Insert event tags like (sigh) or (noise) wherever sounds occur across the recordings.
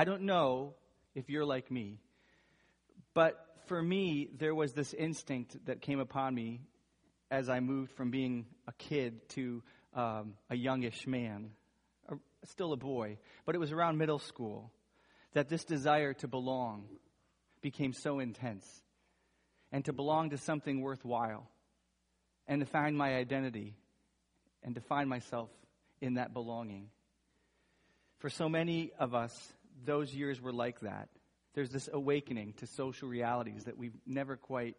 I don't know if you're like me, but for me, there was this instinct that came upon me as I moved from being a kid to um, a youngish man, still a boy, but it was around middle school that this desire to belong became so intense and to belong to something worthwhile and to find my identity and to find myself in that belonging. For so many of us, those years were like that. There's this awakening to social realities that we've never quite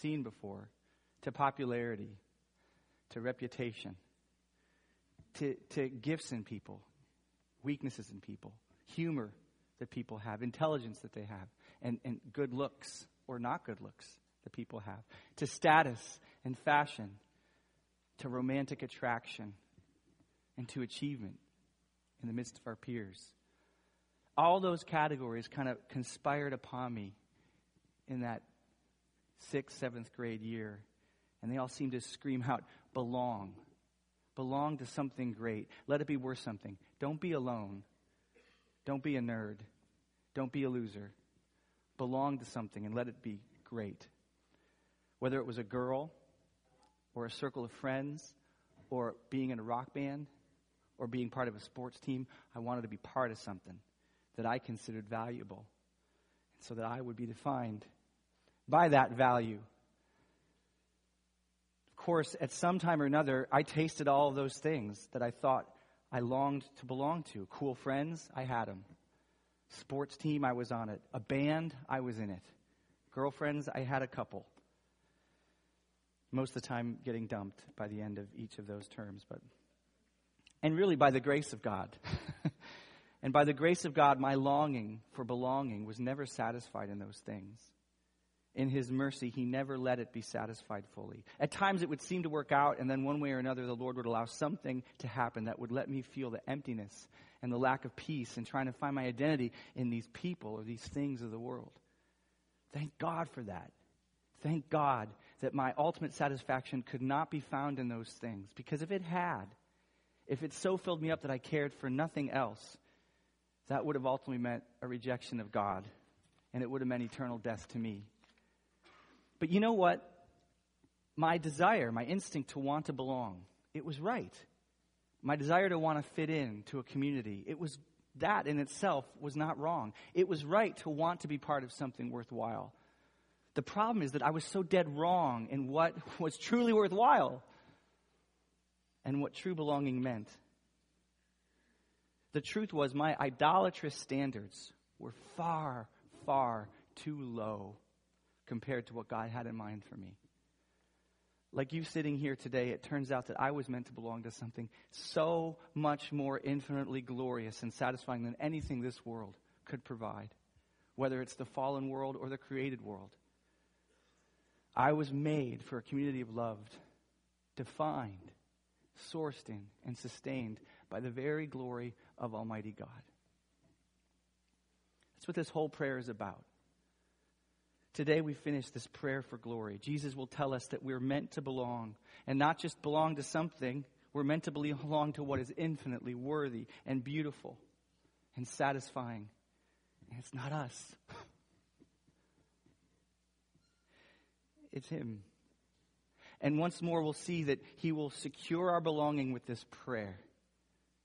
seen before, to popularity, to reputation, to, to gifts in people, weaknesses in people, humor that people have, intelligence that they have, and, and good looks or not good looks that people have, to status and fashion, to romantic attraction, and to achievement in the midst of our peers. All those categories kind of conspired upon me in that sixth, seventh grade year, and they all seemed to scream out, belong. Belong to something great. Let it be worth something. Don't be alone. Don't be a nerd. Don't be a loser. Belong to something and let it be great. Whether it was a girl or a circle of friends or being in a rock band or being part of a sports team, I wanted to be part of something that I considered valuable so that I would be defined by that value. Of course, at some time or another, I tasted all of those things that I thought I longed to belong to. Cool friends, I had them. Sports team, I was on it. A band, I was in it. Girlfriends, I had a couple most of the time getting dumped by the end of each of those terms, but and really by the grace of God. (laughs) and by the grace of God, my longing for belonging was never satisfied in those things. In His mercy, He never let it be satisfied fully. At times it would seem to work out, and then one way or another, the Lord would allow something to happen that would let me feel the emptiness and the lack of peace and trying to find my identity in these people or these things of the world. Thank God for that. Thank God that my ultimate satisfaction could not be found in those things. Because if it had, if it so filled me up that I cared for nothing else, that would have ultimately meant a rejection of God, and it would have meant eternal death to me. But you know what? My desire, my instinct to want to belong, it was right. My desire to want to fit in to a community, it was that in itself was not wrong. It was right to want to be part of something worthwhile. The problem is that I was so dead wrong in what (laughs) was truly worthwhile and what true belonging meant. The truth was, my idolatrous standards were far, far too low compared to what God had in mind for me. Like you sitting here today, it turns out that I was meant to belong to something so much more infinitely glorious and satisfying than anything this world could provide, whether it's the fallen world or the created world. I was made for a community of loved, defined, sourced in, and sustained by the very glory of Almighty God. That's what this whole prayer is about. Today we finish this prayer for glory. Jesus will tell us that we're meant to belong, and not just belong to something, we're meant to belong to what is infinitely worthy and beautiful and satisfying. And it's not us. (laughs) It's Him. And once more, we'll see that He will secure our belonging with this prayer.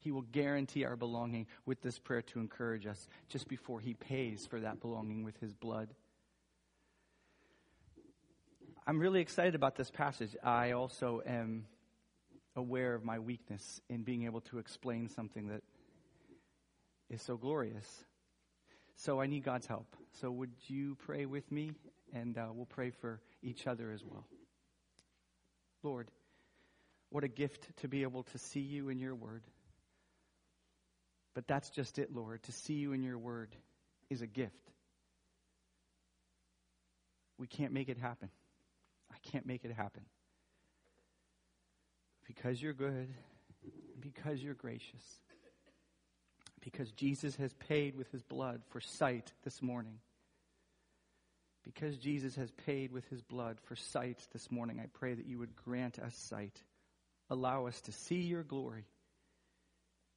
He will guarantee our belonging with this prayer to encourage us just before He pays for that belonging with His blood. I'm really excited about this passage. I also am aware of my weakness in being able to explain something that is so glorious. So I need God's help. So would you pray with me? And uh, we'll pray for each other as well. Lord, what a gift to be able to see you in your word. But that's just it, Lord. To see you in your word is a gift. We can't make it happen. I can't make it happen. Because you're good, because you're gracious, because Jesus has paid with his blood for sight this morning. Because Jesus has paid with his blood for sight this morning, I pray that you would grant us sight. Allow us to see your glory,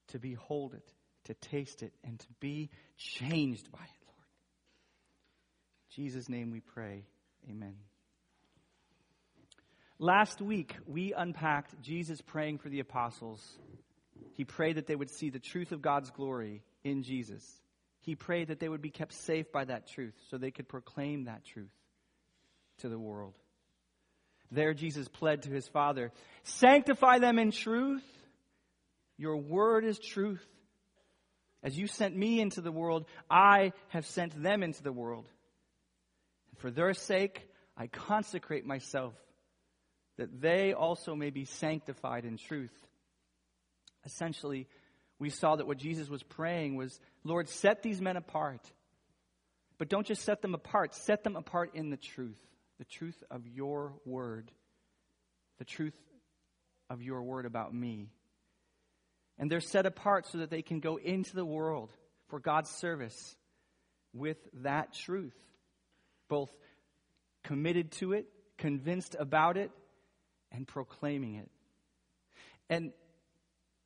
to behold it, to taste it, and to be changed by it, Lord. In Jesus' name we pray. Amen. Last week, we unpacked Jesus praying for the apostles. He prayed that they would see the truth of God's glory in Jesus. He prayed that they would be kept safe by that truth so they could proclaim that truth to the world. There, Jesus pled to his Father, Sanctify them in truth. Your word is truth. As you sent me into the world, I have sent them into the world. And for their sake, I consecrate myself, that they also may be sanctified in truth. Essentially, we saw that what Jesus was praying was, Lord, set these men apart. But don't just set them apart, set them apart in the truth the truth of your word, the truth of your word about me. And they're set apart so that they can go into the world for God's service with that truth, both committed to it, convinced about it, and proclaiming it. And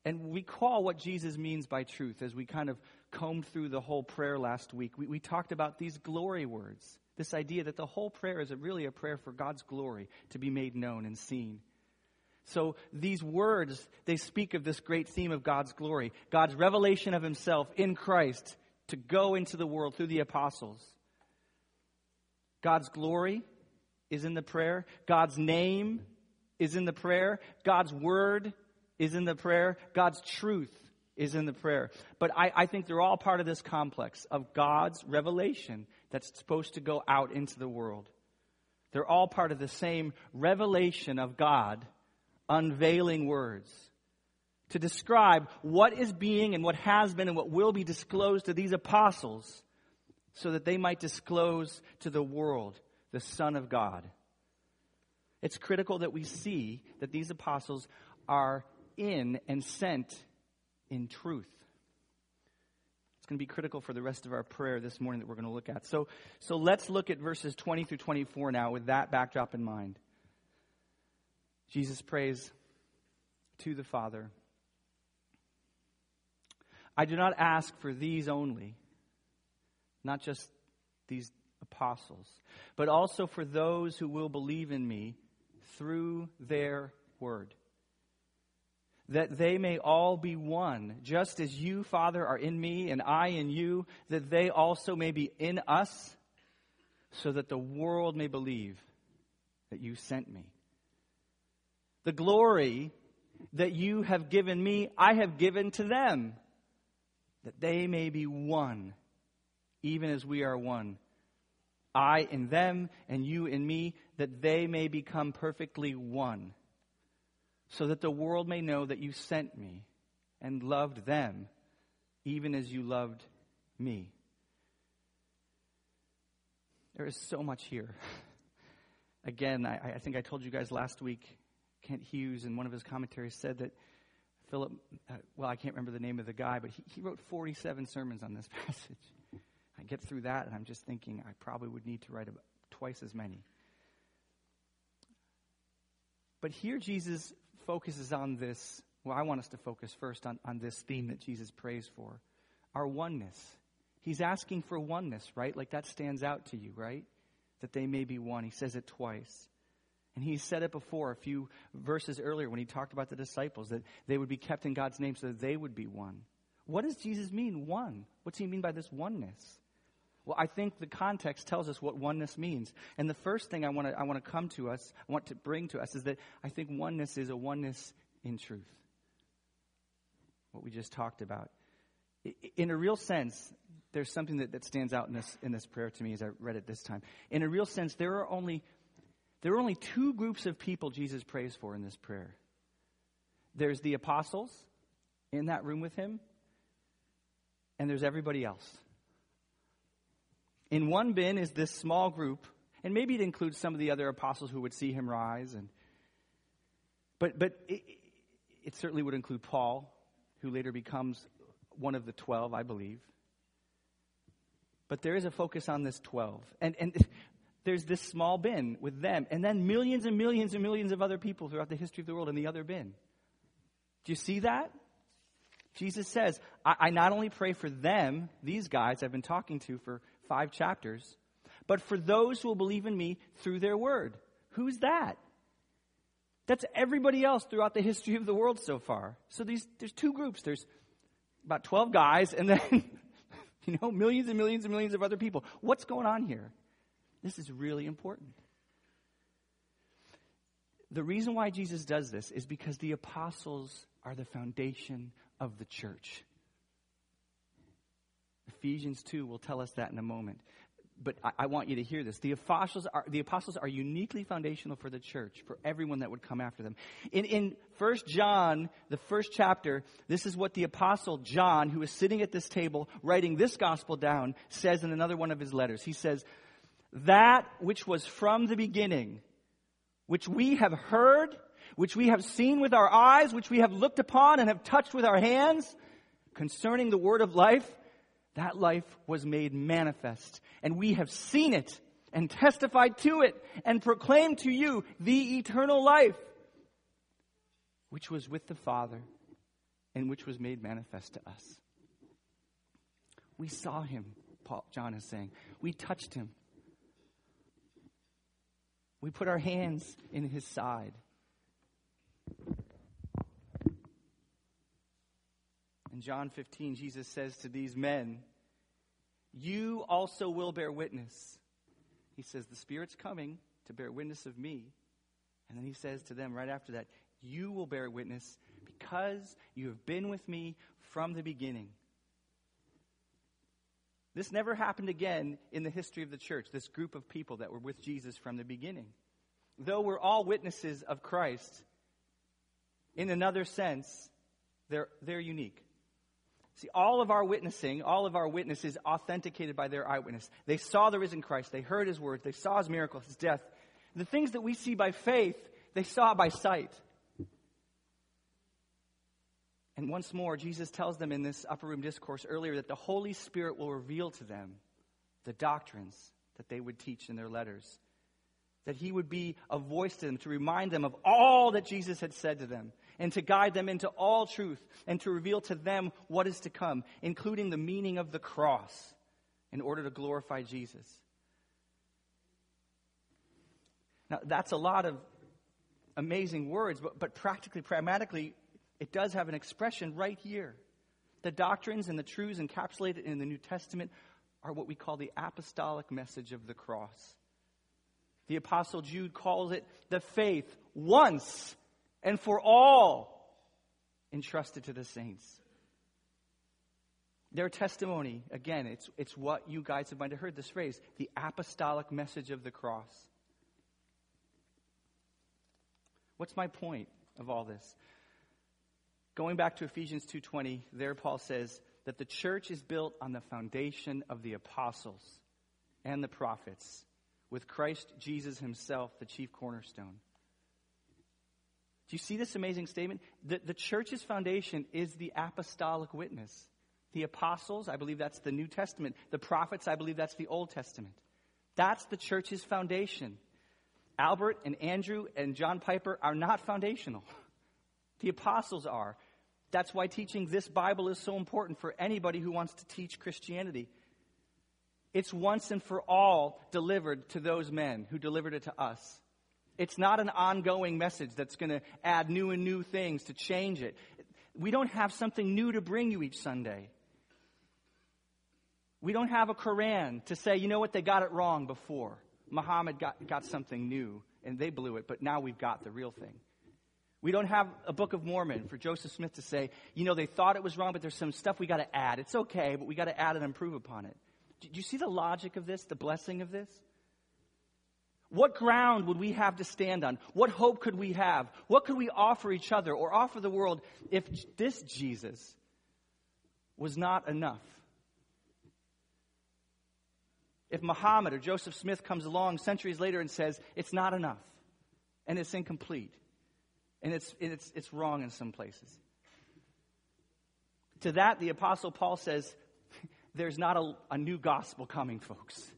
and we call what Jesus means by truth as we kind of combed through the whole prayer last week. We, we talked about these glory words. This idea that the whole prayer is really a prayer for God's glory to be made known and seen. So these words, they speak of this great theme of God's glory, God's revelation of himself in Christ to go into the world through the apostles. God's glory is in the prayer. God's name is in the prayer. God's word is in the prayer. God's truth is in the prayer. But I, I think they're all part of this complex of God's revelation that's supposed to go out into the world. They're all part of the same revelation of God, unveiling words to describe what is being and what has been and what will be disclosed to these apostles so that they might disclose to the world the Son of God. It's critical that we see that these apostles are in and sent in truth. It's going to be critical for the rest of our prayer this morning that we're going to look at. So, so let's look at verses 20 through 24 now with that backdrop in mind. Jesus prays to the Father I do not ask for these only, not just these apostles, but also for those who will believe in me through their word that they may all be one, just as you, Father, are in me and I in you, that they also may be in us, so that the world may believe that you sent me. The glory that you have given me, I have given to them, that they may be one, even as we are one. I in them and you in me, that they may become perfectly one so that the world may know that you sent me and loved them even as you loved me. There is so much here. (laughs) Again, I, I, think I told you guys last week, Kent Hughes in one of his commentaries said that Philip, uh, well, I can't remember the name of the guy, but he, he wrote 47 sermons on this (laughs) passage. I get through that and I'm just thinking I probably would need to write about twice as many. But here Jesus focuses on this. Well, I want us to focus first on, on this theme that Jesus prays for our oneness. He's asking for oneness, right? Like that stands out to you, right? That they may be one. He says it twice. And he said it before a few verses earlier when he talked about the disciples, that they would be kept in God's name so that they would be one. What does Jesus mean, one? What's he mean by this oneness? Well, I think the context tells us what oneness means. And the first thing I want to I want to come to us, I want to bring to us is that I think oneness is a oneness in truth. What we just talked about. In a real sense, there's something that, that stands out in this in this prayer to me as I read it this time. In a real sense, there are only there are only two groups of people Jesus prays for in this prayer. There's the apostles in that room with him, and there's everybody else. In one bin is this small group, and maybe it includes some of the other apostles who would see him rise. And, but but it, it certainly would include Paul, who later becomes one of the 12, I believe. But there is a focus on this 12. And, and there's this small bin with them, and then millions and millions and millions of other people throughout the history of the world in the other bin. Do you see that? Jesus says, I, I not only pray for them, these guys I've been talking to for five chapters, but for those who will believe in me through their word. Who's that? That's everybody else throughout the history of the world so far. So these, there's two groups. There's about 12 guys and then, (laughs) you know, millions and millions and millions of other people. What's going on here? This is really important. The reason why Jesus does this is because the apostles are the foundation of the church. Ephesians 2 will tell us that in a moment. But I, I, want you to hear this. The apostles, are, the apostles are uniquely foundational for the church, for everyone that would come after them. In, in 1 John, the first chapter, this is what the apostle John, who is sitting at this table writing this gospel down, says in another one of his letters. He says, That which was from the beginning, which we have heard which we have seen with our eyes, which we have looked upon and have touched with our hands, concerning the word of life, that life was made manifest. And we have seen it and testified to it and proclaimed to you the eternal life, which was with the Father and which was made manifest to us. We saw him, Paul, John is saying. We touched him. We put our hands in his side. In John 15, Jesus says to these men, You also will bear witness. He says, The Spirit's coming to bear witness of me. And then he says to them right after that, You will bear witness because you have been with me from the beginning. This never happened again in the history of the church, this group of people that were with Jesus from the beginning. Though we're all witnesses of Christ, in another sense, they're, they're unique. See, all of our witnessing, all of our witness is authenticated by their eyewitness. They saw the risen Christ. They heard his words. They saw his miracles, his death. The things that we see by faith, they saw by sight. And once more, Jesus tells them in this upper room discourse earlier that the Holy Spirit will reveal to them the doctrines that they would teach in their letters. That he would be a voice to them to remind them of all that Jesus had said to them and to guide them into all truth and to reveal to them what is to come, including the meaning of the cross, in order to glorify Jesus. Now, that's a lot of amazing words, but, but practically, pragmatically, it does have an expression right here. The doctrines and the truths encapsulated in the New Testament are what we call the apostolic message of the cross. The Apostle Jude calls it the faith once and for all entrusted to the saints. Their testimony, again, it's, it's what you guys have might have heard this phrase, the apostolic message of the cross. What's my point of all this? Going back to Ephesians 2:20, there Paul says that the church is built on the foundation of the apostles and the prophets, with Christ Jesus himself the chief cornerstone. Do you see this amazing statement? The, the church's foundation is the apostolic witness. The apostles, I believe that's the New Testament. The prophets, I believe that's the Old Testament. That's the church's foundation. Albert and Andrew and John Piper are not foundational. (laughs) The apostles are. That's why teaching this Bible is so important for anybody who wants to teach Christianity. It's once and for all delivered to those men who delivered it to us. It's not an ongoing message that's going to add new and new things to change it. We don't have something new to bring you each Sunday. We don't have a Quran to say, you know what, they got it wrong before. Muhammad got, got something new and they blew it, but now we've got the real thing. We don't have a Book of Mormon for Joseph Smith to say, you know, they thought it was wrong, but there's some stuff we got to add. It's okay, but we got to add and improve upon it. Do you see the logic of this, the blessing of this? What ground would we have to stand on? What hope could we have? What could we offer each other or offer the world if this Jesus was not enough? If Muhammad or Joseph Smith comes along centuries later and says, it's not enough, and it's incomplete, and it's, it's, it's wrong in some places. To that, the Apostle Paul says, (laughs) there's not a, a new gospel coming, folks.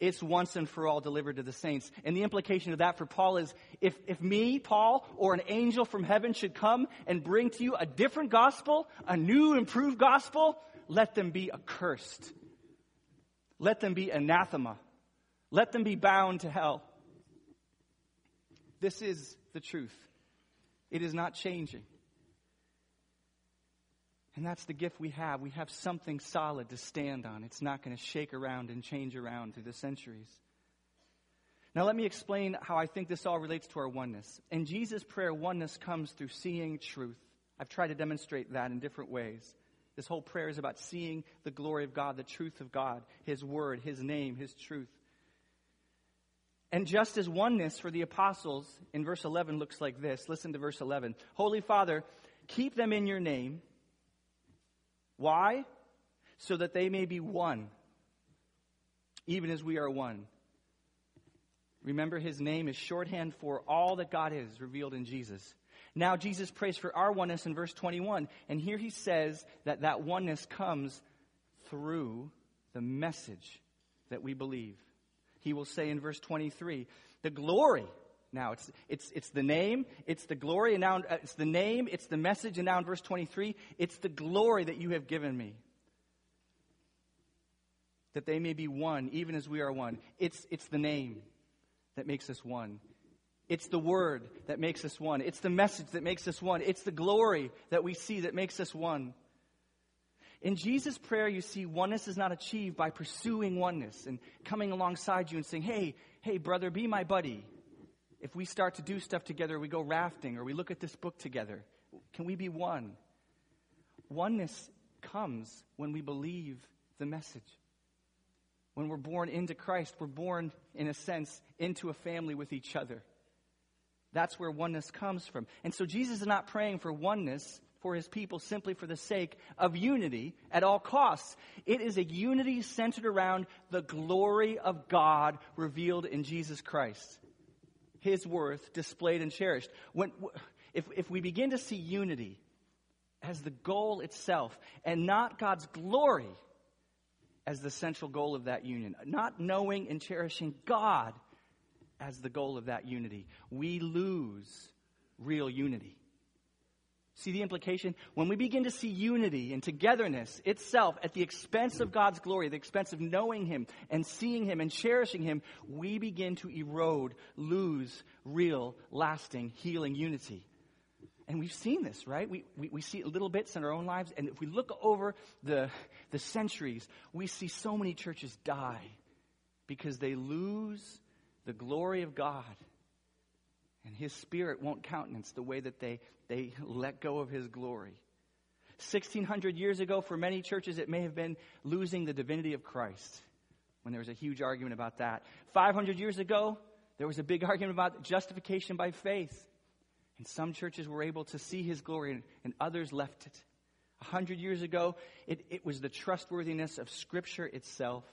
It's once and for all delivered to the saints. And the implication of that for Paul is if, if me, Paul, or an angel from heaven should come and bring to you a different gospel, a new, improved gospel, let them be accursed. Let them be anathema. Let them be bound to hell. This is the truth. It is not changing. And that's the gift we have. We have something solid to stand on. It's not going to shake around and change around through the centuries. Now, let me explain how I think this all relates to our oneness. In Jesus' prayer, oneness comes through seeing truth. I've tried to demonstrate that in different ways. This whole prayer is about seeing the glory of God, the truth of God, His Word, His name, His truth. And just as oneness for the apostles in verse 11 looks like this, listen to verse 11. Holy Father, keep them in your name why? So that they may be one, even as we are one. Remember, his name is shorthand for all that God is revealed in Jesus. Now, Jesus prays for our oneness in verse 21. And here he says that that oneness comes through the message that we believe. He will say in verse 23, the glory now it's, it's, it's the name, it's the glory, and now uh, it's the name, it's the message, and now in verse 23, it's the glory that you have given me. That they may be one, even as we are one. It's, it's the name that makes us one. It's the word that makes us one. It's the message that makes us one. It's the glory that we see that makes us one. In Jesus' prayer, you see, oneness is not achieved by pursuing oneness and coming alongside you and saying, hey, hey, brother, be my buddy if we start to do stuff together, we go rafting, or we look at this book together, can we be one? Oneness comes when we believe the message. When we're born into Christ, we're born, in a sense, into a family with each other. That's where oneness comes from. And so Jesus is not praying for oneness for his people simply for the sake of unity at all costs. It is a unity centered around the glory of God revealed in Jesus Christ his worth displayed and cherished. When, if, if we begin to see unity as the goal itself and not God's glory as the central goal of that union, not knowing and cherishing God as the goal of that unity, we lose real unity. See the implication? When we begin to see unity and togetherness itself at the expense of God's glory, the expense of knowing Him and seeing Him and cherishing Him, we begin to erode, lose real, lasting, healing unity. And we've seen this, right? We, we, we see little bits in our own lives. And if we look over the, the centuries, we see so many churches die because they lose the glory of God and his spirit won't countenance the way that they, they let go of his glory. 1600 years ago, for many churches, it may have been losing the divinity of Christ when there was a huge argument about that. 500 years ago, there was a big (laughs) argument about justification by faith. And some churches were able to see his glory, and, and others left it. A hundred years ago, it, it was the trustworthiness of Scripture itself.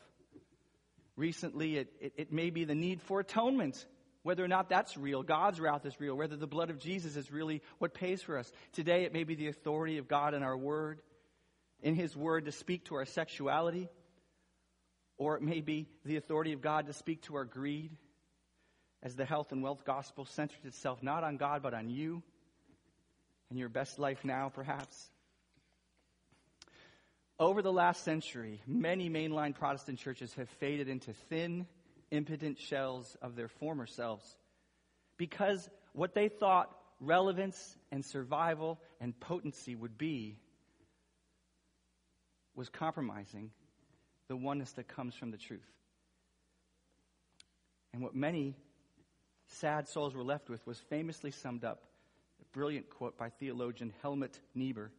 Recently, it, it, it may be the need for atonement whether or not that's real, God's wrath is real, whether the blood of Jesus is really what pays for us. Today, it may be the authority of God in our word, in His word to speak to our sexuality, or it may be the authority of God to speak to our greed, as the health and wealth gospel centers itself not on God, but on you and your best life now, perhaps. Over the last century, many mainline Protestant churches have faded into thin, impotent shells of their former selves because what they thought relevance and survival and potency would be was compromising the oneness that comes from the truth. And what many sad souls were left with was famously summed up, a brilliant quote by theologian Helmut Niebuhr.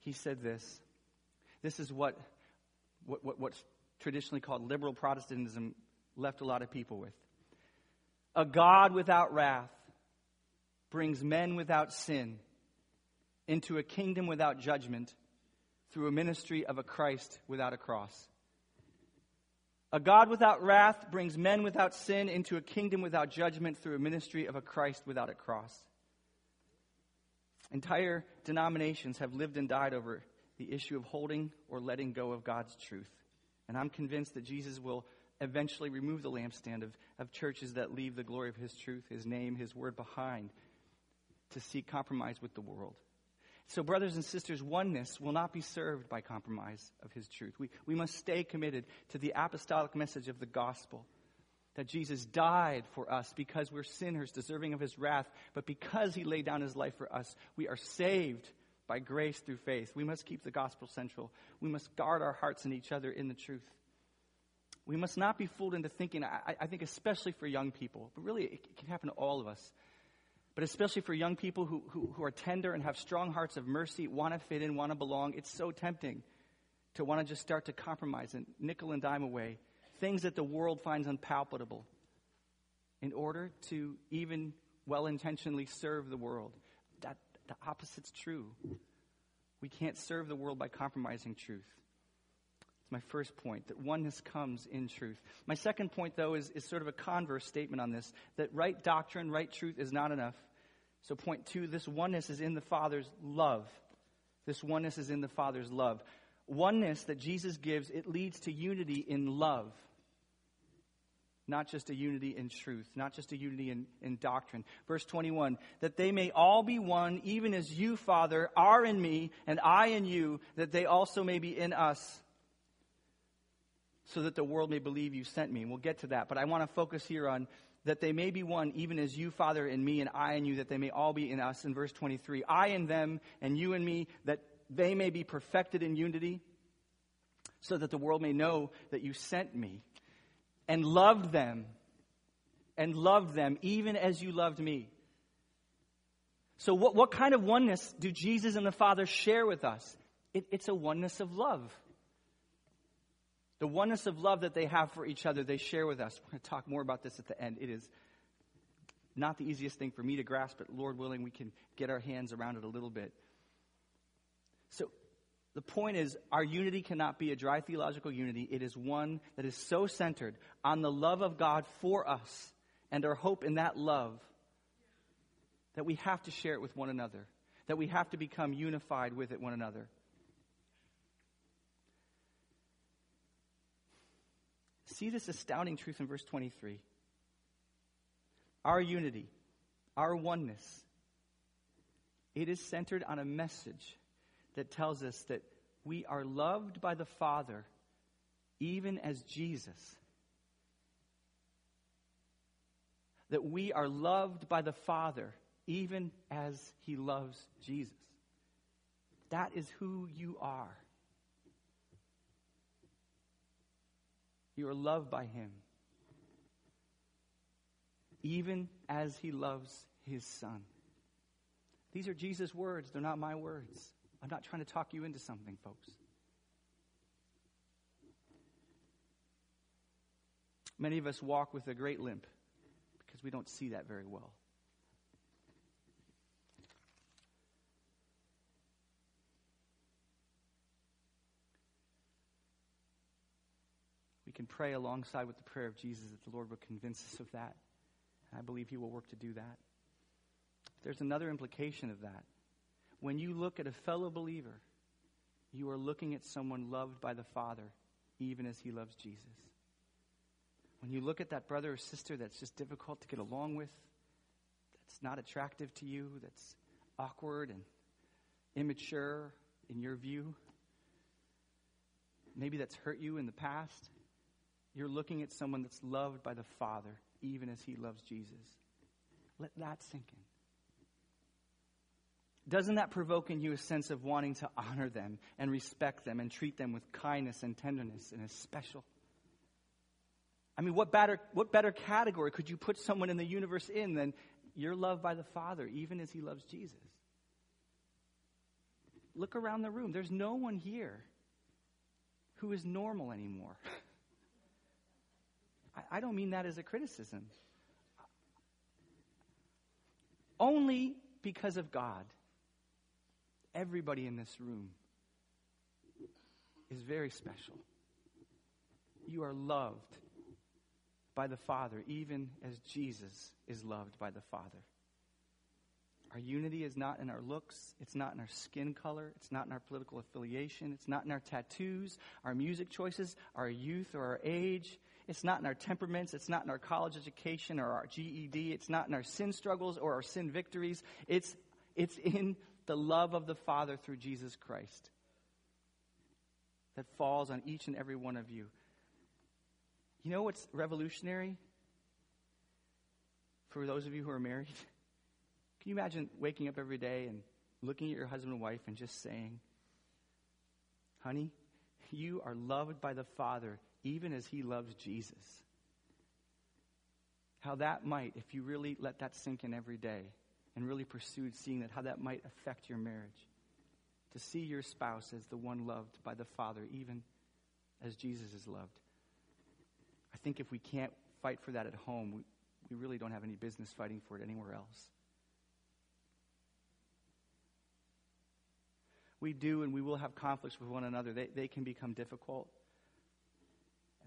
He said this this is what, what, what, what's traditionally called liberal Protestantism left a lot of people with. A God without wrath brings men without sin into a kingdom without judgment through a ministry of a Christ without a cross. A God without wrath brings men without sin into a kingdom without judgment through a ministry of a Christ without a cross. Entire denominations have lived and died over the issue of holding or letting go of God's truth. And I'm convinced that Jesus will eventually remove the lampstand of, of churches that leave the glory of His truth, His name, His word behind to seek compromise with the world. So, brothers and sisters, oneness will not be served by compromise of His truth. We, we must stay committed to the apostolic message of the gospel that Jesus died for us because we're sinners deserving of His wrath, but because He laid down His life for us, we are saved by grace through faith. We must keep the gospel central. We must guard our hearts and each other in the truth. We must not be fooled into thinking, I, I think, especially for young people, but really it can happen to all of us, but especially for young people who, who, who are tender and have strong hearts of mercy, want to fit in, want to belong. It's so tempting to want to just start to compromise and nickel and dime away things that the world finds unpalatable in order to even well intentionally serve the world. The opposite's true. We can't serve the world by compromising truth. It's my first point, that oneness comes in truth. My second point, though, is, is sort of a converse statement on this that right doctrine, right truth is not enough. So, point two, this oneness is in the Father's love. This oneness is in the Father's love. Oneness that Jesus gives, it leads to unity in love. Not just a unity in truth, not just a unity in, in doctrine. Verse 21 that they may all be one, even as you, Father, are in me, and I in you, that they also may be in us so that the world may believe you sent me. We'll get to that. But I want to focus here on that they may be one, even as you, Father, in me, and I in you, that they may all be in us. In verse 23, I in them, and you in me, that they may be perfected in unity, so that the world may know that you sent me and loved them, and loved them even as you loved me. So, what, what kind of oneness do Jesus and the Father share with us? It, it's a oneness of love. The oneness of love that they have for each other, they share with us. We're going to talk more about this at the end. It is not the easiest thing for me to grasp, but Lord willing, we can get our hands around it a little bit. So, the point is, our unity cannot be a dry theological unity. It is one that is so centered on the love of God for us and our hope in that love that we have to share it with one another, that we have to become unified with it one another. See this astounding truth in verse 23. Our unity, our oneness, it is centered on a message that tells us that we are loved by the Father even as Jesus. That we are loved by the Father even as He loves Jesus. That is who you are. You are loved by Him, even as He loves His Son. These are Jesus' words, they're not my words. I'm not trying to talk you into something, folks. Many of us walk with a great limp because we don't see that very well. We can pray alongside with the prayer of Jesus that the Lord will convince us of that. And I believe He will work to do that. There's another implication of that. When you look at a fellow believer, you are looking at someone loved by the Father, even as He loves Jesus. When you look at that brother or sister that's just difficult to get along with, that's not attractive to you, that's awkward and immature in your view, maybe that's hurt you in the past, you're looking at someone that's loved by the Father, even as he loves Jesus. Let that sink in. Doesn't that provoke in you a sense of wanting to honor them and respect them and treat them with kindness and tenderness and as special? I mean, what better, what better category could you put someone in the universe in than you're loved by the Father, even as he loves Jesus? Look around the room. There's no one here who is normal anymore. I, I don't mean that as a criticism. Only because of God, everybody in this room is very special. You are loved by the Father, even as Jesus is loved by the Father. Our unity is not in our looks. It's not in our skin color. It's not in our political affiliation. It's not in our tattoos, our music choices, our youth, or our age. It's not in our temperaments. It's not in our college education or our GED. It's not in our sin struggles or our sin victories. It's, it's in the love of the Father through Jesus Christ that falls on each and every one of you. You know what's revolutionary for those of you who are married? (laughs) Can you imagine waking up every day and looking at your husband and wife and just saying, Honey, (laughs) you are loved by the Father even as he loves Jesus. How that might, if you really let that sink in every day and really pursued seeing that, how that might affect your marriage. To see your spouse as the one loved by the Father, even as Jesus is loved. I think if we can't fight for that at home, we, we really don't have any business fighting for it anywhere else. We do and we will have conflicts with one another. They, they can become difficult.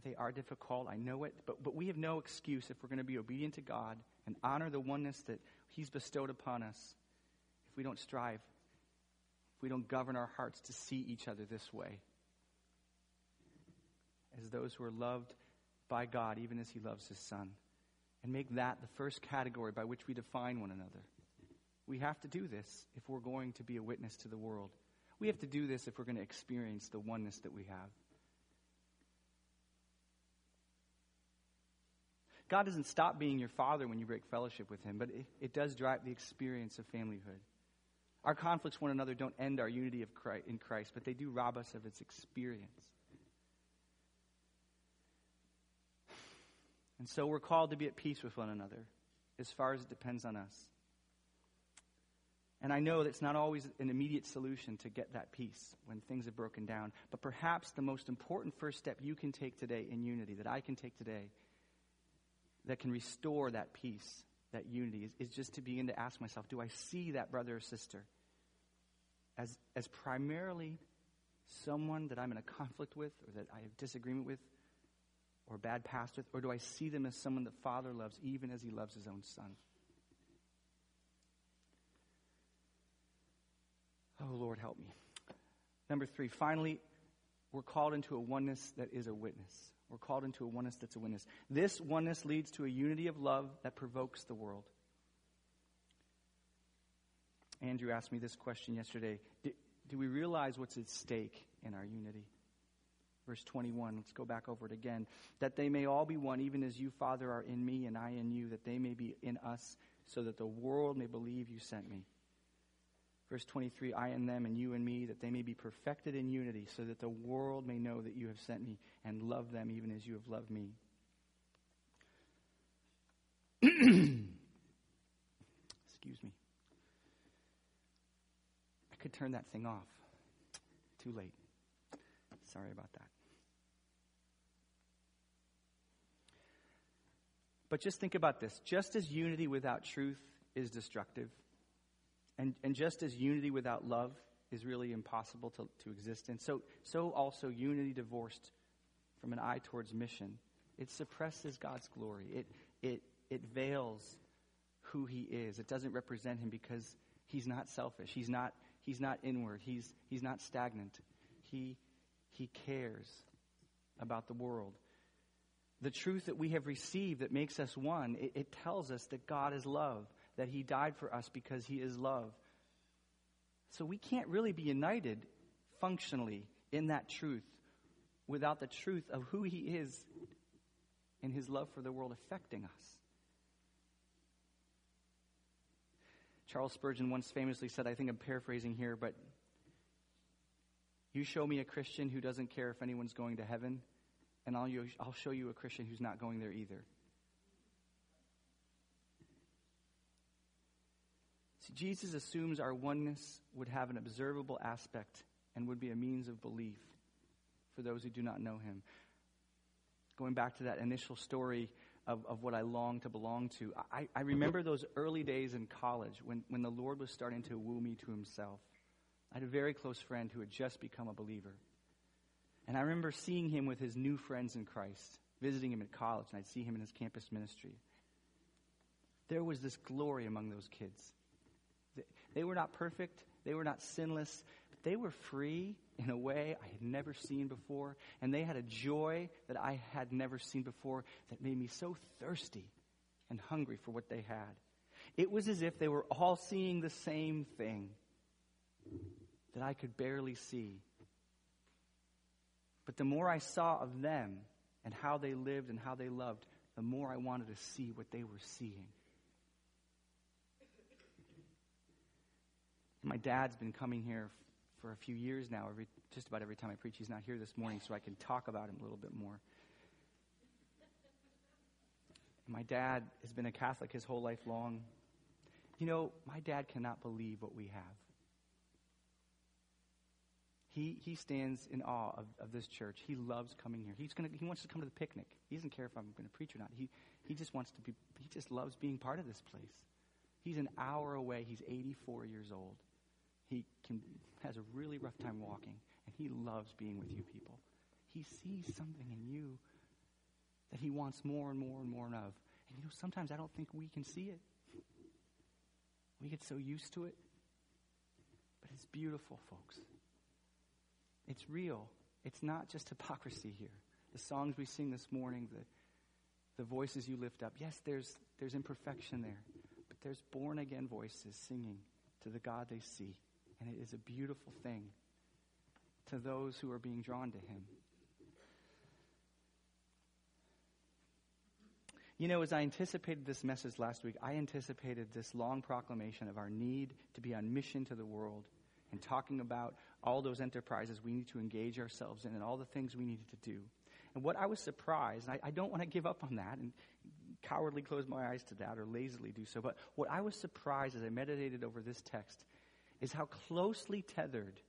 They are difficult. I know it. But, but we have no excuse if we're going to be obedient to God and honor the oneness that He's bestowed upon us if we don't strive, if we don't govern our hearts to see each other this way as those who are loved by God, even as He loves His Son. And make that the first category by which we define one another. We have to do this if we're going to be a witness to the world. We have to do this if we're going to experience the oneness that we have. God doesn't stop being your father when you break fellowship with him, but it, it does drive the experience of familyhood. Our conflicts one another don't end our unity of Christ, in Christ, but they do rob us of its experience. And so we're called to be at peace with one another as far as it depends on us. And I know that's not always an immediate solution to get that peace when things have broken down. But perhaps the most important first step you can take today in unity, that I can take today, that can restore that peace, that unity, is, is just to begin to ask myself do I see that brother or sister as, as primarily someone that I'm in a conflict with or that I have disagreement with or bad past with? Or do I see them as someone that Father loves even as he loves his own son? Oh, Lord, help me. Number three, finally, we're called into a oneness that is a witness. We're called into a oneness that's a witness. This oneness leads to a unity of love that provokes the world. Andrew asked me this question yesterday. Do, do we realize what's at stake in our unity? Verse 21, let's go back over it again. That they may all be one, even as you, Father, are in me and I in you, that they may be in us, so that the world may believe you sent me. Verse 23, I and them and you and me, that they may be perfected in unity, so that the world may know that you have sent me and love them even as you have loved me. (clears throat) Excuse me. I could turn that thing off. Too late. Sorry about that. But just think about this. Just as unity without truth is destructive, and, and just as unity without love is really impossible to, to exist in, so, so also unity divorced from an eye towards mission, it suppresses God's glory. It, it, it veils who he is. It doesn't represent him because he's not selfish. He's not, he's not inward. He's, he's not stagnant. He, he cares about the world. The truth that we have received that makes us one, it, it tells us that God is love that he died for us because he is love. So we can't really be united functionally in that truth without the truth of who he is and his love for the world affecting us. Charles Spurgeon once famously said, I think I'm paraphrasing here, but you show me a Christian who doesn't care if anyone's going to heaven, and I'll, I'll show you a Christian who's not going there either. See, Jesus assumes our oneness would have an observable aspect and would be a means of belief for those who do not know him. Going back to that initial story of, of what I long to belong to, I, I remember those early days in college when, when the Lord was starting to woo me to himself. I had a very close friend who had just become a believer. And I remember seeing him with his new friends in Christ, visiting him at college, and I'd see him in his campus ministry. There was this glory among those kids. They were not perfect, they were not sinless, but they were free in a way I had never seen before, and they had a joy that I had never seen before that made me so thirsty and hungry for what they had. It was as if they were all seeing the same thing that I could barely see. But the more I saw of them and how they lived and how they loved, the more I wanted to see what they were seeing. My dad's been coming here for a few years now. Every, just about every time I preach, he's not here this morning, so I can talk about him a little bit more. My dad has been a Catholic his whole life long. You know, my dad cannot believe what we have. He, he stands in awe of, of this church. He loves coming here. He's gonna, he wants to come to the picnic. He doesn't care if I'm going to preach or not. He, he just wants to be, he just loves being part of this place. He's an hour away. He's 84 years old. He can, has a really rough time walking, and he loves being with you people. He sees something in you that he wants more and more and more of. And you know, sometimes I don't think we can see it. We get so used to it. But it's beautiful, folks. It's real. It's not just hypocrisy here. The songs we sing this morning, the, the voices you lift up, yes, there's, there's imperfection there, but there's born again voices singing to the God they see. And it is a beautiful thing to those who are being drawn to Him. You know, as I anticipated this message last week, I anticipated this long proclamation of our need to be on mission to the world and talking about all those enterprises we need to engage ourselves in and all the things we needed to do. And what I was surprised, I, I don't want to give up on that and cowardly close my eyes to that or lazily do so, but what I was surprised as I meditated over this text is how closely tethered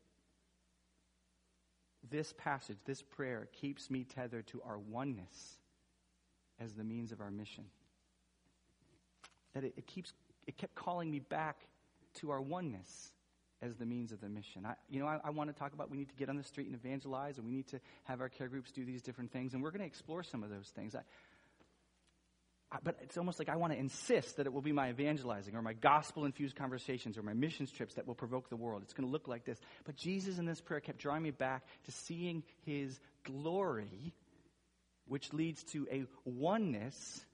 this passage, this prayer, keeps me tethered to our oneness as the means of our mission. That it, it keeps it kept calling me back to our oneness as the means of the mission. I, you know, I, I, want to talk about we need to get on the street and evangelize, and we need to have our care groups do these different things, and we're going to explore some of those things. I, but it's almost like I want to insist that it will be my evangelizing or my gospel infused conversations or my missions trips that will provoke the world. It's going to look like this. But Jesus in this prayer kept drawing me back to seeing his glory, which leads to a oneness,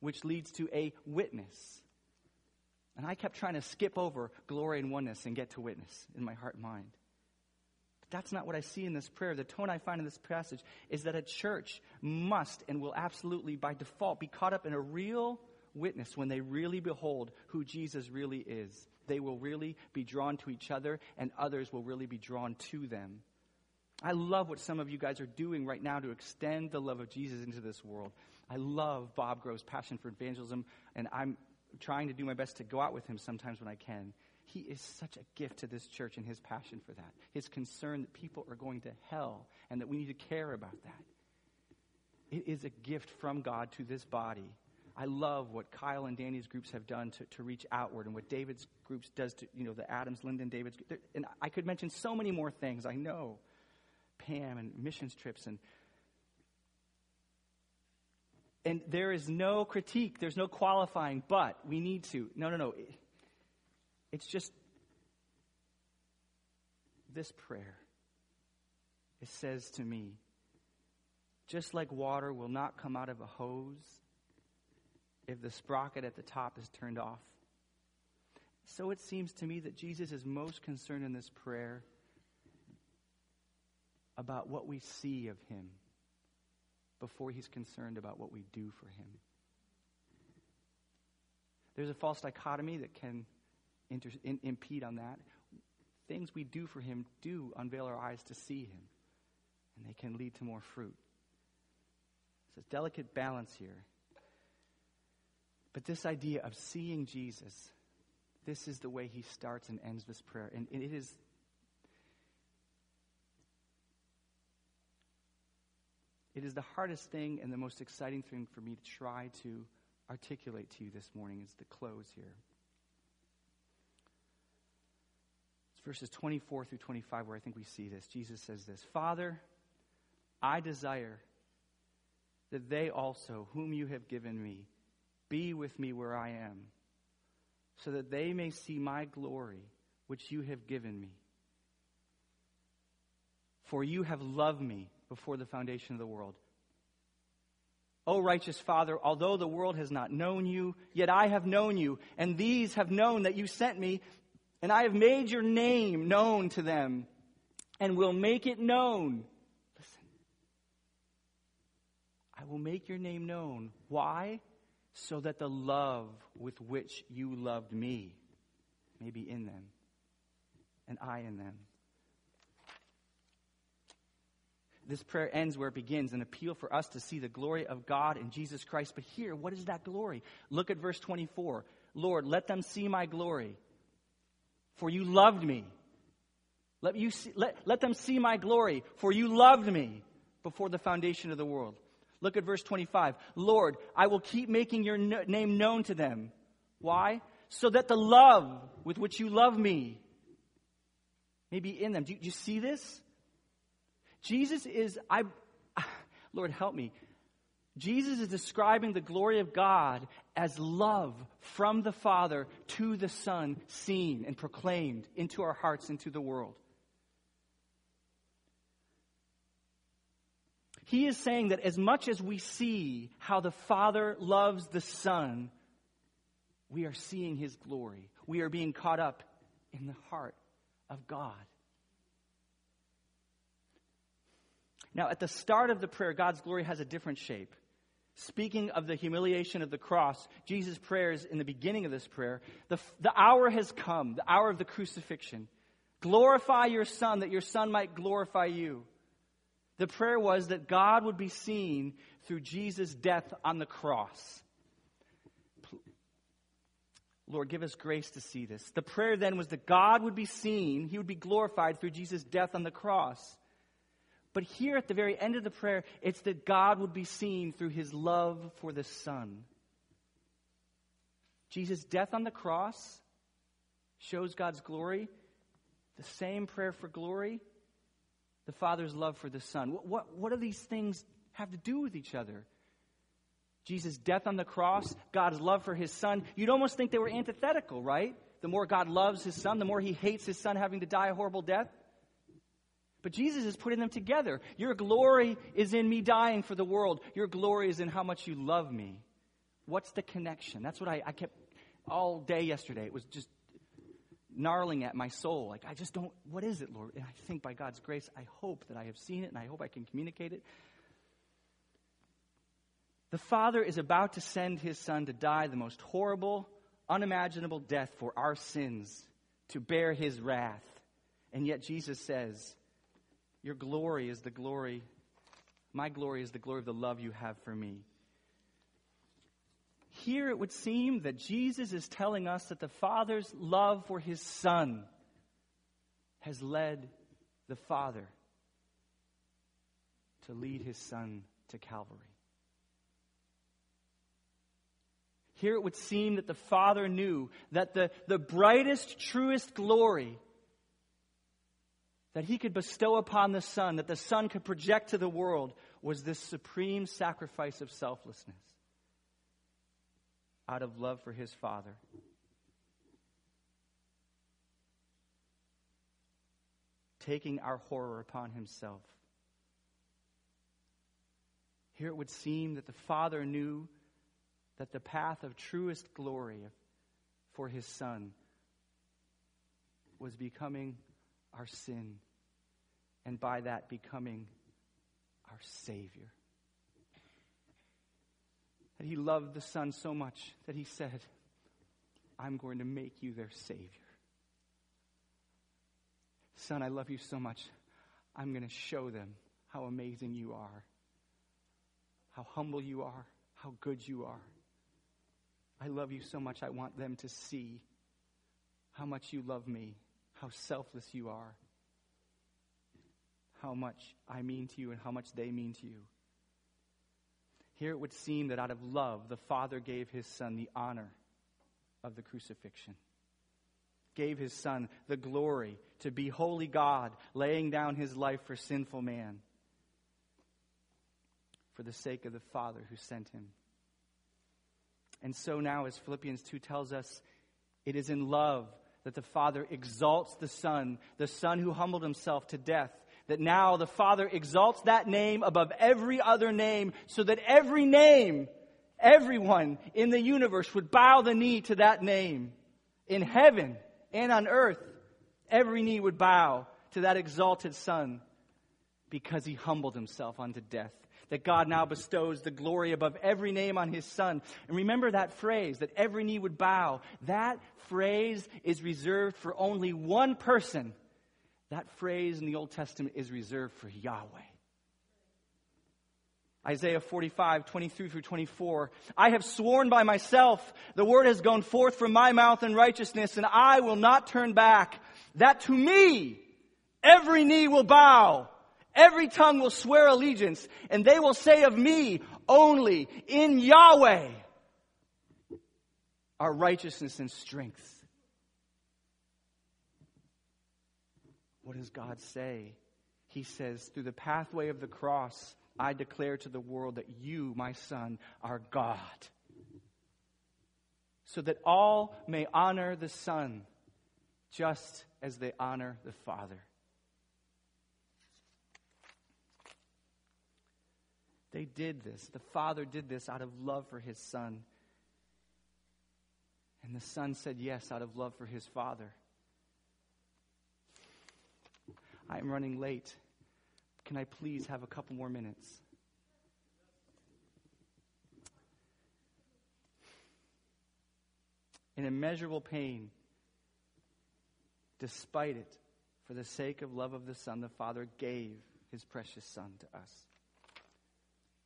which leads to a witness. And I kept trying to skip over glory and oneness and get to witness in my heart and mind. That's not what I see in this prayer. The tone I find in this passage is that a church must and will absolutely, by default, be caught up in a real witness when they really behold who Jesus really is. They will really be drawn to each other, and others will really be drawn to them. I love what some of you guys are doing right now to extend the love of Jesus into this world. I love Bob Grove's passion for evangelism, and I'm trying to do my best to go out with him sometimes when I can. He is such a gift to this church and his passion for that. His concern that people are going to hell and that we need to care about that. It is a gift from God to this body. I love what Kyle and Danny's groups have done to, to reach outward and what David's groups does to, you know, the Adams, Lyndon, David's. And I could mention so many more things, I know. Pam and missions trips and and there is no critique, there's no qualifying, but we need to. No, no, no. It's just this prayer. It says to me, just like water will not come out of a hose if the sprocket at the top is turned off. So it seems to me that Jesus is most concerned in this prayer about what we see of him before he's concerned about what we do for him. There's a false dichotomy that can inter- in, impede on that. Things we do for him do unveil our eyes to see him, and they can lead to more fruit. It's a delicate balance here. But this idea of seeing Jesus, this is the way he starts and ends this prayer. And, and it is It is the hardest thing and the most exciting thing for me to try to articulate to you this morning is the close here. It's verses 24 through 25 where I think we see this. Jesus says this Father, I desire that they also, whom you have given me, be with me where I am, so that they may see my glory, which you have given me. for you have loved me before the foundation of the world. O righteous Father, although the world has not known you, yet I have known you, and these have known that you sent me, and I have made your name known to them, and will make it known. Listen. I will make your name known. Why? So that the love with which you loved me may be in them, and I in them. this prayer ends where it begins an appeal for us to see the glory of God in Jesus Christ. But here, what is that glory? Look at verse 24. Lord, let them see my glory, for you loved me. Let, you see, let, let them see my glory, for you loved me before the foundation of the world. Look at verse 25. Lord, I will keep making your no- name known to them. Why? So that the love with which you love me may be in them. Do you, do you see this? Jesus is, I, (sighs) Lord, help me. Jesus is describing the glory of God as love from the Father to the Son, seen and proclaimed into our hearts, into the world. He is saying that as much as we see how the Father loves the Son, we are seeing His glory. We are being caught up in the heart of God. Now, at the start of the prayer, God's glory has a different shape. Speaking of the humiliation of the cross, Jesus' prayers in the beginning of this prayer, the, the hour has come, the hour of the crucifixion. Glorify your Son, that your Son might glorify you. The prayer was that God would be seen through Jesus' death on the cross. Lord, give us grace to see this. The prayer then was that God would be seen, He would be glorified through Jesus' death on the cross. But here at the very end of the prayer, it's that God would be seen through his love for the Son. Jesus' death on the cross shows God's glory. The same prayer for glory, the Father's love for the Son. What, what, what do these things have to do with each other? Jesus' death on the cross, God's love for his Son. You'd almost think they were antithetical, right? The more God loves his Son, the more he hates his Son having to die a horrible death. But Jesus is putting them together. Your glory is in me dying for the world. Your glory is in how much you love me. What's the connection? That's what I, I kept all day yesterday. It was just gnarling at my soul. Like, I just don't, what is it, Lord? And I think by God's grace, I hope that I have seen it and I hope I can communicate it. The Father is about to send his Son to die the most horrible, unimaginable death for our sins, to bear his wrath. And yet Jesus says, your glory is the glory, my glory is the glory of the love you have for me. Here it would seem that Jesus is telling us that the Father's love for his Son has led the Father to lead his Son to Calvary. Here it would seem that the Father knew that the, the brightest, truest glory that he could bestow upon the Son, that the Son could project to the world, was this supreme sacrifice of selflessness out of love for his Father. Taking our horror upon himself. Here it would seem that the Father knew that the path of truest glory for his Son was becoming our sin, and by that becoming our Savior. That He loved the Son so much that He said, I'm going to make you their Savior. Son, I love you so much. I'm going to show them how amazing you are, how humble you are, how good you are. I love you so much, I want them to see how much you love me how selfless you are, how much I mean to you, and how much they mean to you. Here it would seem that out of love, the Father gave his Son the honor of the crucifixion, gave his Son the glory to be holy God, laying down his life for sinful man for the sake of the Father who sent him. And so now, as Philippians 2 tells us, it is in love that the Father exalts the Son, the Son who humbled himself to death, that now the Father exalts that name above every other name so that every name, everyone in the universe would bow the knee to that name. In heaven and on earth, every knee would bow to that exalted Son because he humbled himself unto death. That God now bestows the glory above every name on his Son. And remember that phrase, that every knee would bow. That phrase is reserved for only one person. That phrase in the Old Testament is reserved for Yahweh. Isaiah 45, 23 through 24. I have sworn by myself, the word has gone forth from my mouth in righteousness, and I will not turn back. That to me, every knee will bow, every tongue will swear allegiance, and they will say of me only in Yahweh are righteousness and strength. What does God say? He says, through the pathway of the cross, I declare to the world that you, my son, are God. So that all may honor the Son just as they honor the Father. They did this. The Father did this out of love for his Son. And the Son said yes out of love for his Father. I am running late. Can I please have a couple more minutes? In immeasurable pain, despite it, for the sake of love of the Son, the Father gave his precious Son to us.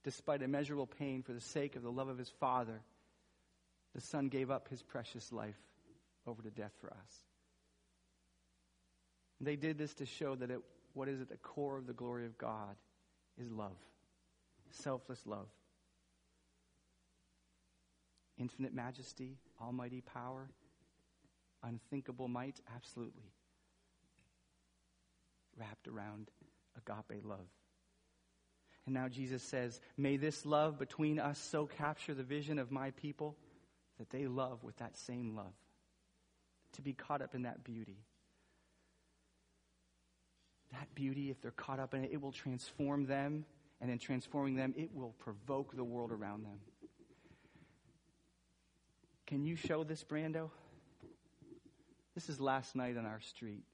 Despite immeasurable pain, for the sake of the love of his Father, the Son gave up his precious life over to death for us. They did this to show that it, what is at the core of the glory of God is love, selfless love. Infinite majesty, almighty power, unthinkable might, absolutely. Wrapped around agape love. And now Jesus says, May this love between us so capture the vision of my people that they love with that same love, to be caught up in that beauty that beauty, if they're caught up in it, it will transform them. And in transforming them, it will provoke the world around them. Can you show this, Brando? This is last night on our street.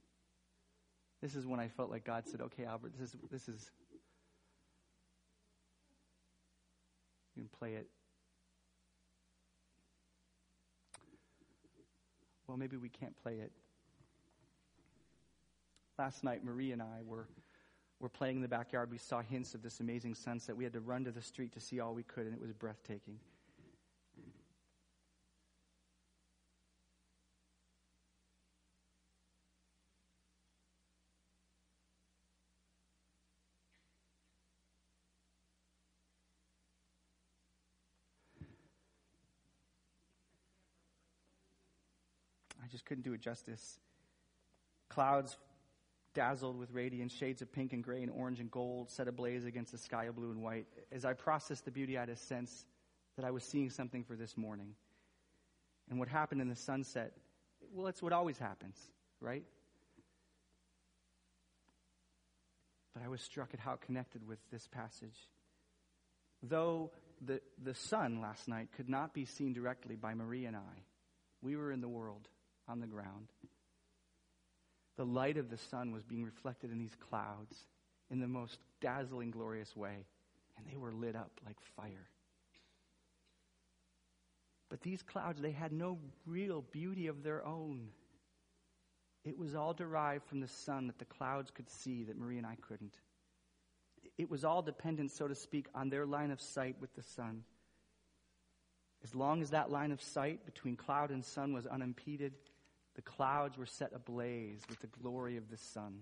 This is when I felt like God said, okay, Albert, this is, this is, can play it. Well, maybe we can't play it Last night, Marie and I were, were playing in the backyard. We saw hints of this amazing sunset. We had to run to the street to see all we could, and it was breathtaking. I just couldn't do it justice. Clouds dazzled with radiance, shades of pink and gray and orange and gold set ablaze against the sky of blue and white. As I processed the beauty, I had a sense that I was seeing something for this morning. And what happened in the sunset, well, it's what always happens, right? But I was struck at how connected with this passage. Though the, the sun last night could not be seen directly by Marie and I, we were in the world on the ground the light of the sun was being reflected in these clouds in the most dazzling, glorious way, and they were lit up like fire. But these clouds, they had no real beauty of their own. It was all derived from the sun that the clouds could see that Marie and I couldn't. It was all dependent, so to speak, on their line of sight with the sun. As long as that line of sight between cloud and sun was unimpeded, the clouds were set ablaze with the glory of the sun.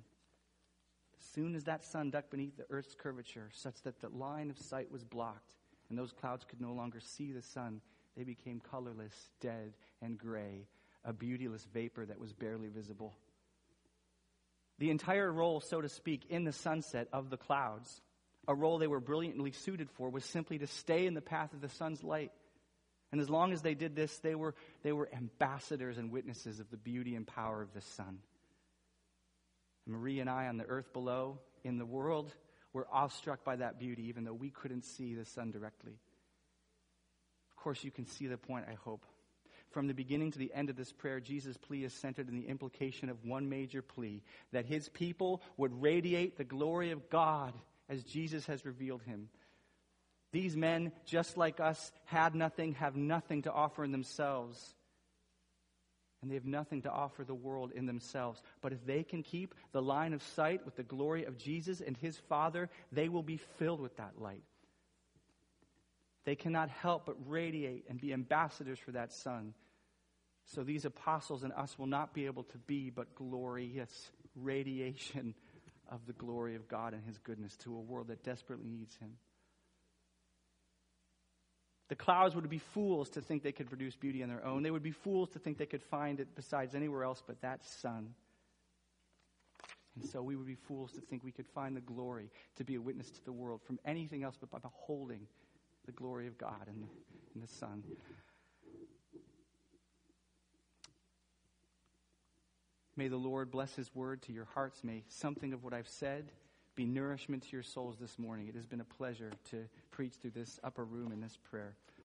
As soon as that sun ducked beneath the earth's curvature, such that the line of sight was blocked, and those clouds could no longer see the sun, they became colorless, dead, and gray, a beautyless vapor that was barely visible. The entire role, so to speak, in the sunset of the clouds, a role they were brilliantly suited for, was simply to stay in the path of the sun's light and as long as they did this, they were, they were ambassadors and witnesses of the beauty and power of the Son. Marie and I on the earth below, in the world, were awestruck by that beauty, even though we couldn't see the sun directly. Of course, you can see the point, I hope. From the beginning to the end of this prayer, Jesus' plea is centered in the implication of one major plea that his people would radiate the glory of God as Jesus has revealed him. These men, just like us, had nothing, have nothing to offer in themselves. And they have nothing to offer the world in themselves. But if they can keep the line of sight with the glory of Jesus and his Father, they will be filled with that light. They cannot help but radiate and be ambassadors for that Son. So these apostles and us will not be able to be but glorious radiation of the glory of God and his goodness to a world that desperately needs him. The clouds would be fools to think they could produce beauty on their own. They would be fools to think they could find it besides anywhere else but that sun. And so we would be fools to think we could find the glory to be a witness to the world from anything else but by beholding the glory of God in the, in the sun. May the Lord bless his word to your hearts. May something of what I've said be nourishment to your souls this morning. It has been a pleasure to preach through this upper room in this prayer.